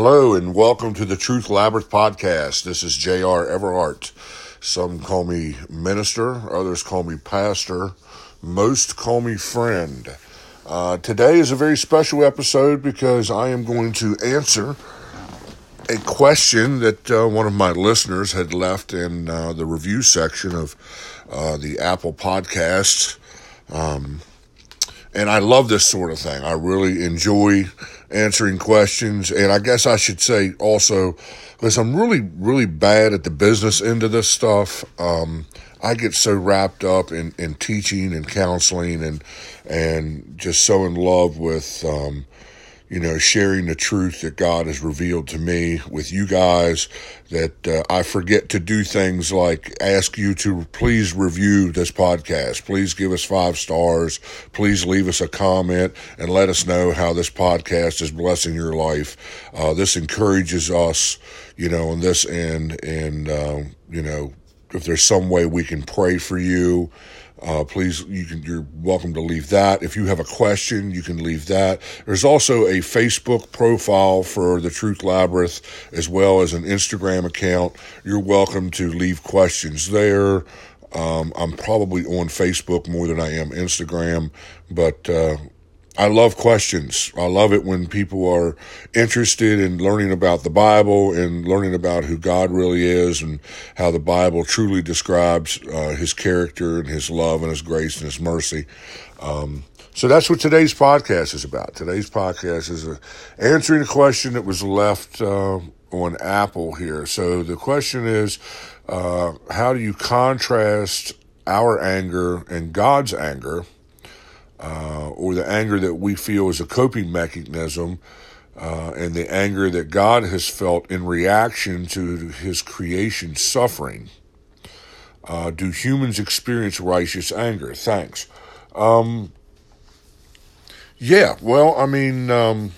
Hello and welcome to the Truth Labyrinth podcast. This is J.R. Everhart. Some call me minister, others call me pastor, most call me friend. Uh, today is a very special episode because I am going to answer a question that uh, one of my listeners had left in uh, the review section of uh, the Apple Podcasts. Um, and I love this sort of thing. I really enjoy answering questions. And I guess I should say also, because I'm really, really bad at the business end of this stuff. Um, I get so wrapped up in, in teaching and counseling and, and just so in love with, um, you know, sharing the truth that God has revealed to me with you guys that uh, I forget to do things like ask you to please review this podcast. Please give us five stars. Please leave us a comment and let us know how this podcast is blessing your life. Uh, this encourages us, you know, on this end. And, uh, you know, if there's some way we can pray for you, uh, please, you can, you're welcome to leave that. If you have a question, you can leave that. There's also a Facebook profile for the Truth Labyrinth as well as an Instagram account. You're welcome to leave questions there. Um, I'm probably on Facebook more than I am Instagram, but uh, I love questions. I love it when people are interested in learning about the Bible and learning about who God really is and how the Bible truly describes uh, his character and his love and his grace and his mercy. Um, so that's what today's podcast is about. Today's podcast is a, answering a question that was left uh, on Apple here. So the question is, uh, how do you contrast our anger and God's anger? Uh, or the anger that we feel is a coping mechanism, uh, and the anger that God has felt in reaction to his creation suffering. Uh, do humans experience righteous anger? Thanks. Um, yeah, well, I mean, um,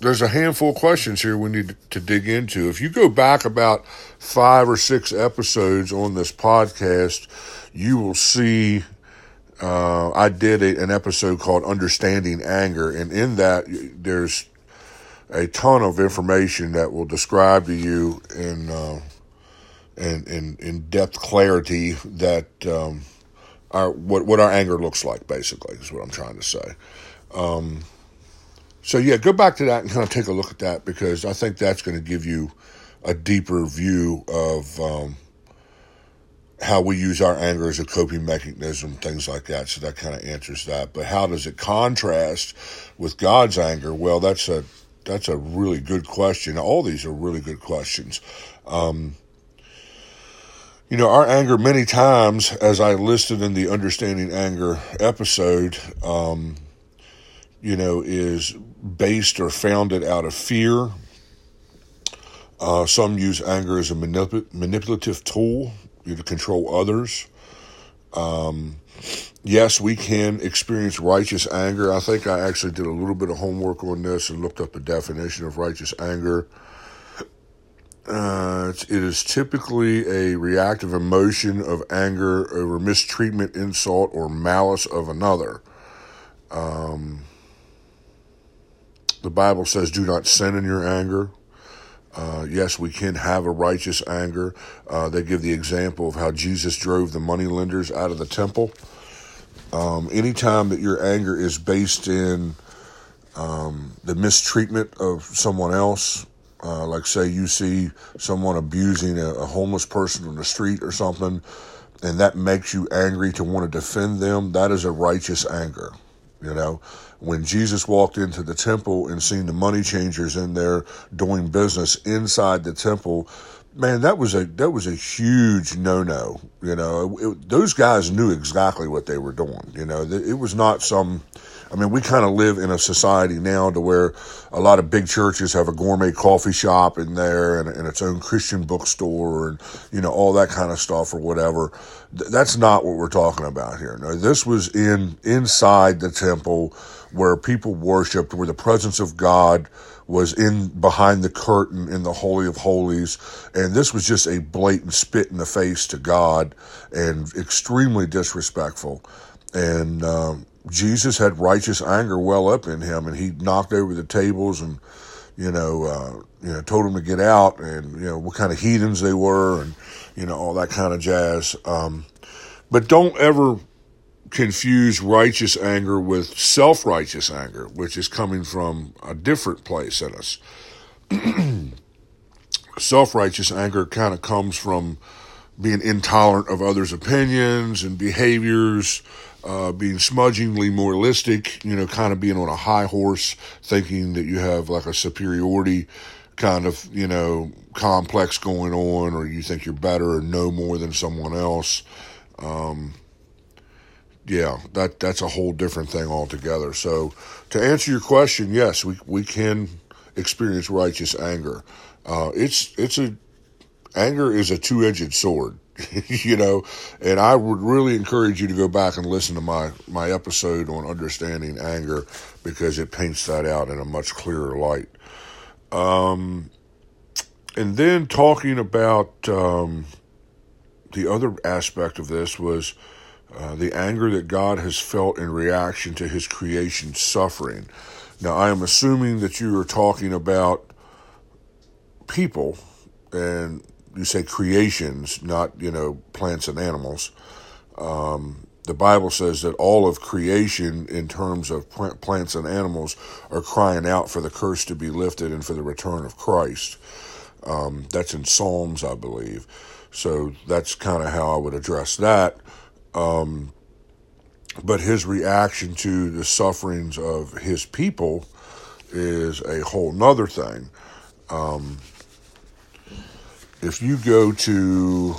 there's a handful of questions here we need to dig into. If you go back about five or six episodes on this podcast, you will see uh, I did a, an episode called Understanding Anger, and in that, there's a ton of information that will describe to you in uh, in, in, in depth clarity that um, our what what our anger looks like. Basically, is what I'm trying to say. Um, so yeah, go back to that and kind of take a look at that because I think that's going to give you a deeper view of um, how we use our anger as a coping mechanism, things like that. So that kind of answers that. But how does it contrast with God's anger? Well, that's a that's a really good question. All these are really good questions. Um, you know, our anger many times, as I listed in the Understanding Anger episode, um, you know, is based or founded out of fear. Uh, some use anger as a manip- manipulative tool you to control others. Um, yes, we can experience righteous anger. I think I actually did a little bit of homework on this and looked up the definition of righteous anger. Uh, it is typically a reactive emotion of anger over mistreatment, insult, or malice of another. Um, the Bible says, do not sin in your anger. Uh, yes, we can have a righteous anger. Uh, they give the example of how Jesus drove the moneylenders out of the temple. Um, anytime that your anger is based in um, the mistreatment of someone else, uh, like say you see someone abusing a, a homeless person on the street or something, and that makes you angry to want to defend them, that is a righteous anger. You know, when Jesus walked into the temple and seen the money changers in there doing business inside the temple, man, that was a that was a huge no no. You know, it, those guys knew exactly what they were doing. You know, it was not some. I mean, we kind of live in a society now to where a lot of big churches have a gourmet coffee shop in there and, and its own Christian bookstore and, you know, all that kind of stuff or whatever. That's not what we're talking about here. No, this was in inside the temple where people worshiped, where the presence of God was in behind the curtain in the Holy of Holies. And this was just a blatant spit in the face to God and extremely disrespectful. And um, Jesus had righteous anger well up in him, and he knocked over the tables and you know, uh, you know, told them to get out, and you know what kind of heathens they were, and you know all that kind of jazz. Um, but don't ever confuse righteous anger with self righteous anger, which is coming from a different place in us. self righteous anger kind of comes from being intolerant of others' opinions and behaviors, uh, being smudgingly moralistic, you know, kind of being on a high horse, thinking that you have like a superiority kind of, you know, complex going on, or you think you're better or know more than someone else. Um, yeah, that that's a whole different thing altogether. So, to answer your question, yes, we we can experience righteous anger. Uh, it's it's a anger is a two edged sword, you know, and I would really encourage you to go back and listen to my my episode on understanding anger because it paints that out in a much clearer light. Um, and then talking about um, the other aspect of this was uh, the anger that God has felt in reaction to his creation suffering. Now, I am assuming that you are talking about people, and you say creations, not, you know, plants and animals. Um, the Bible says that all of creation, in terms of plants and animals, are crying out for the curse to be lifted and for the return of Christ. Um, that's in Psalms, I believe. So that's kind of how I would address that. Um, but his reaction to the sufferings of his people is a whole nother thing. Um, if you go to,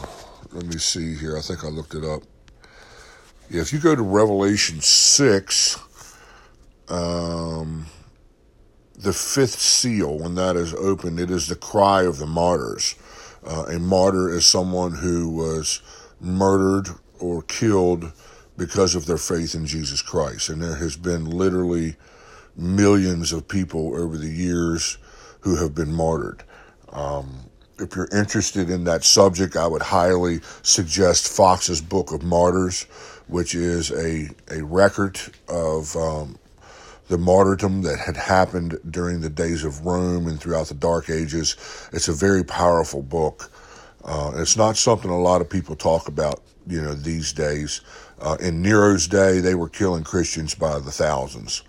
let me see here, I think I looked it up. If you go to Revelation 6, um, the fifth seal, when that is opened, it is the cry of the martyrs. Uh, a martyr is someone who was murdered or killed because of their faith in Jesus Christ. And there has been literally millions of people over the years who have been martyred. Um, if you're interested in that subject, I would highly suggest Fox's Book of Martyrs, which is a, a record of um, the martyrdom that had happened during the days of Rome and throughout the Dark Ages. It's a very powerful book. Uh, it's not something a lot of people talk about, you know, these days. Uh, in Nero's day, they were killing Christians by the thousands.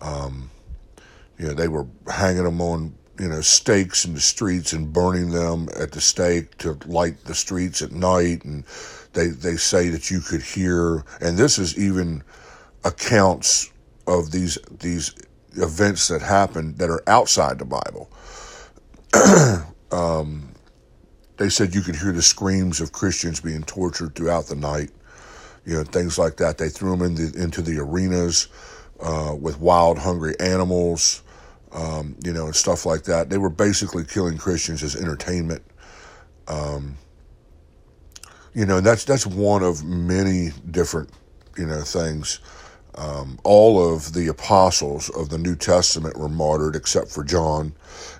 Um, you know, they were hanging them on, you know, stakes in the streets and burning them at the stake to light the streets at night. And they, they say that you could hear, and this is even accounts of these, these events that happened that are outside the Bible. um, they said you could hear the screams of Christians being tortured throughout the night, you know, things like that. They threw them in the, into the arenas uh, with wild, hungry animals, um, you know, and stuff like that. They were basically killing Christians as entertainment. Um, you know, that's that's one of many different, you know, things um, all of the apostles of the New Testament were martyred except for John,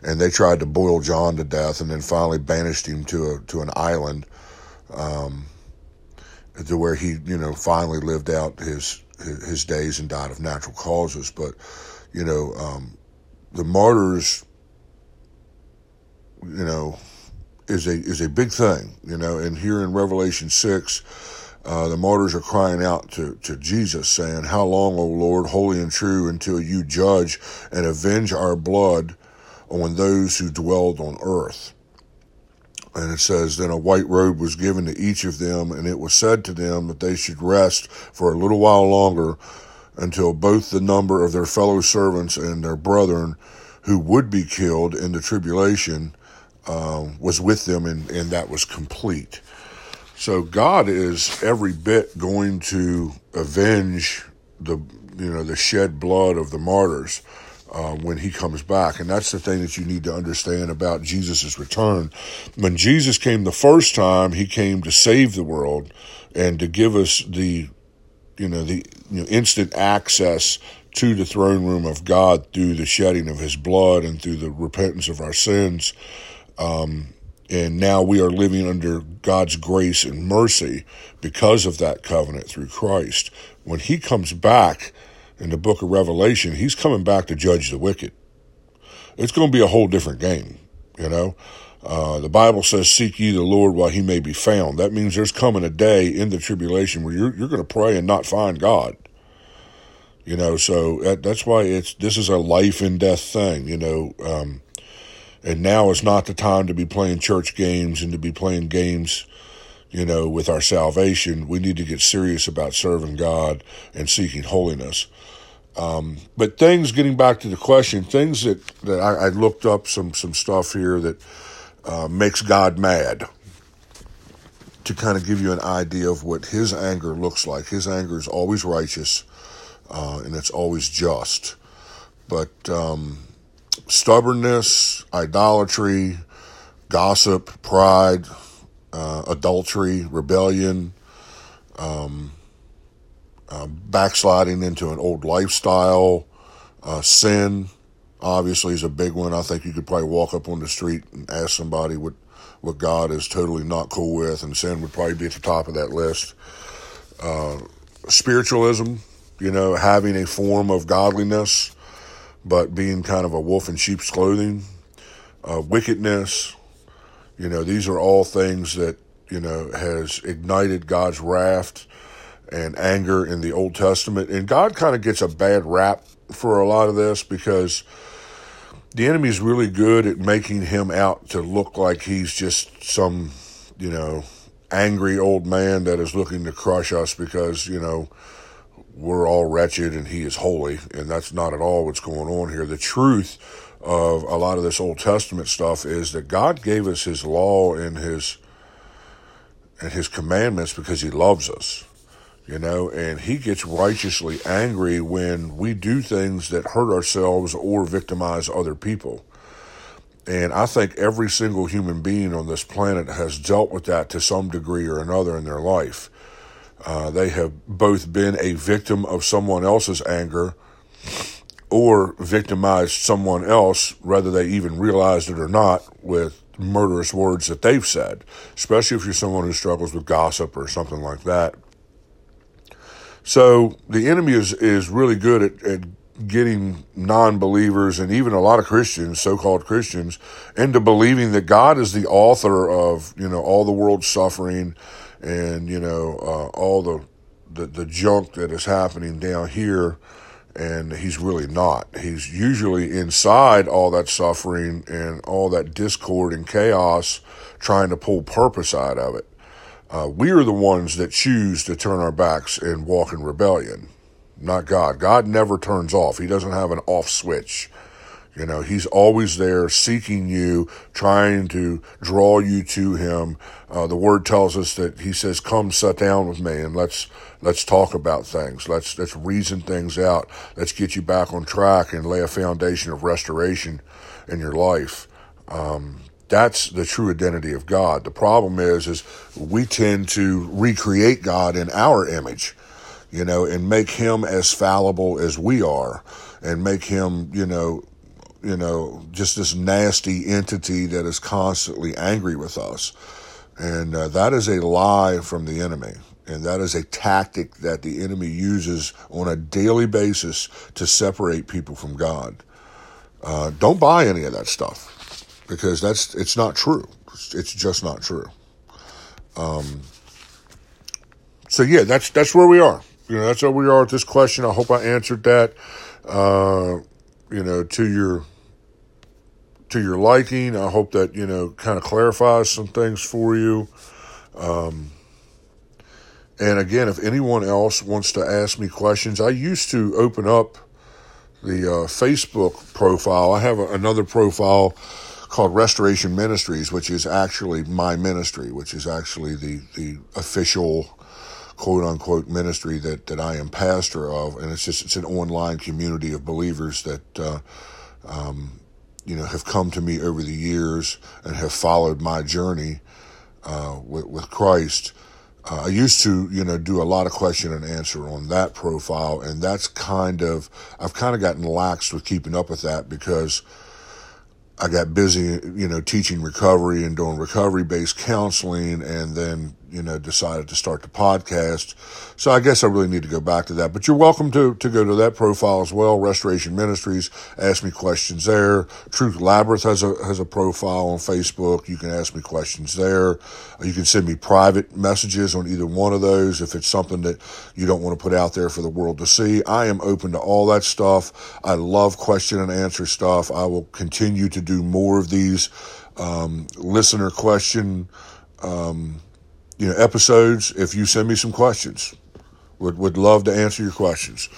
and they tried to boil John to death, and then finally banished him to a to an island, um, to where he you know finally lived out his his days and died of natural causes. But you know, um, the martyrs, you know, is a is a big thing. You know, and here in Revelation six uh, the martyrs are crying out to, to Jesus, saying, How long, O Lord, holy and true, until you judge and avenge our blood on those who dwelled on earth? And it says, Then a white robe was given to each of them, and it was said to them that they should rest for a little while longer until both the number of their fellow servants and their brethren who would be killed in the tribulation uh, was with them, and, and that was complete. So God is every bit going to avenge the you know the shed blood of the martyrs uh, when He comes back, and that's the thing that you need to understand about Jesus' return. When Jesus came the first time, He came to save the world and to give us the you know the you know, instant access to the throne room of God through the shedding of His blood and through the repentance of our sins. Um, and now we are living under God's grace and mercy because of that covenant through Christ. When he comes back in the book of Revelation, he's coming back to judge the wicked. it's going to be a whole different game, you know. Uh, the Bible says, "Seek ye the Lord while He may be found." That means there's coming a day in the tribulation where you're you're going to pray and not find God. You know, so that, that's why it's this is a life and death thing. You know, um, and now is not the time to be playing church games and to be playing games. You know, with our salvation, we need to get serious about serving God and seeking holiness. Um, but things, getting back to the question, things that, that I, I looked up some some stuff here that uh, makes God mad to kind of give you an idea of what his anger looks like. His anger is always righteous uh, and it's always just. But um, stubbornness, idolatry, gossip, pride, uh, adultery, rebellion, um, uh, backsliding into an old lifestyle, uh, sin, obviously is a big one. I think you could probably walk up on the street and ask somebody what what God is totally not cool with, and sin would probably be at the top of that list. Uh, spiritualism, you know, having a form of godliness, but being kind of a wolf in sheep's clothing. Uh, wickedness, you know, these are all things that you know has ignited God's wrath and anger in the Old Testament, and God kind of gets a bad rap for a lot of this because the enemy's really good at making him out to look like he's just some, you know, angry old man that is looking to crush us because, you know, we're all wretched and he is holy. And that's not at all what's going on here. The truth of a lot of this Old Testament stuff is that God gave us his law and his and his commandments because he loves us you know, and he gets righteously angry when we do things that hurt ourselves or victimize other people. And I think every single human being on this planet has dealt with that to some degree or another in their life. Uh, they have both been a victim of someone else's anger or victimized someone else, whether they even realized it or not, with murderous words that they've said, especially if you're someone who struggles with gossip or something like that. So the enemy is, is really good at, at getting non-believers and even a lot of Christians, so-called Christians, into believing that God is the author of, you know, all the world's suffering and, you know, uh, all the, the, the junk that is happening down here. And he's really not. He's usually inside all that suffering and all that discord and chaos trying to pull purpose out of it. Uh, we are the ones that choose to turn our backs and walk in rebellion, not God. God never turns off. He doesn't have an off switch. You know, he's always there seeking you, trying to draw you to him. Uh, the word tells us that he says, come sit down with me and let's, let's talk about things. Let's, let's reason things out. Let's get you back on track and lay a foundation of restoration in your life. Um, that's the true identity of God. The problem is, is we tend to recreate God in our image, you know, and make him as fallible as we are and make him, you know, you know, just this nasty entity that is constantly angry with us. And uh, that is a lie from the enemy. And that is a tactic that the enemy uses on a daily basis to separate people from God. Uh, don't buy any of that stuff because that's it's not true. It's just not true. Um, so yeah, that's that's where we are. You know, that's where we are with this question. I hope I answered that. Uh, you know, to your to your liking. I hope that you know kind of clarifies some things for you. Um, and again, if anyone else wants to ask me questions, I used to open up the uh, Facebook profile. I have a, another profile called Restoration Ministries, which is actually my ministry, which is actually the, the official quote unquote ministry that, that I am pastor of. And it's just, it's an online community of believers that, uh, um, you know, have come to me over the years and have followed my journey, uh, with, with Christ. Uh, I used to, you know, do a lot of question and answer on that profile, and that's kind of, I've kind of gotten lax with keeping up with that because, I got busy, you know, teaching recovery and doing recovery based counseling and then you know, decided to start the podcast. So I guess I really need to go back to that. But you're welcome to, to go to that profile as well. Restoration Ministries. Ask me questions there. Truth Labyrinth has a, has a profile on Facebook. You can ask me questions there. You can send me private messages on either one of those if it's something that you don't want to put out there for the world to see. I am open to all that stuff. I love question and answer stuff. I will continue to do more of these um, listener question um, you know episodes if you send me some questions. Would would love to answer your questions.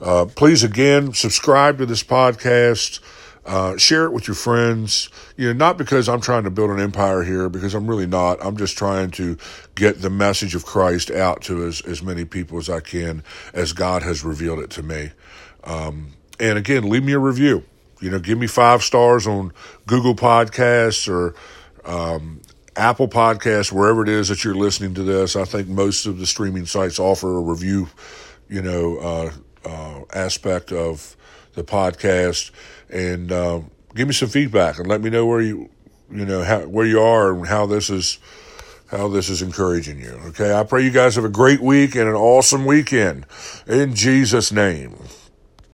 Uh, please again subscribe to this podcast. Uh, share it with your friends. You know, not because I'm trying to build an empire here, because I'm really not. I'm just trying to get the message of Christ out to as, as many people as I can, as God has revealed it to me. Um, and again, leave me a review. You know, give me five stars on Google Podcasts or um, Apple Podcasts, wherever it is that you're listening to this. I think most of the streaming sites offer a review, you know, uh, uh, aspect of the podcast, and uh, give me some feedback and let me know where you, you know, how, where you are and how this is, how this is encouraging you. Okay, I pray you guys have a great week and an awesome weekend in Jesus' name.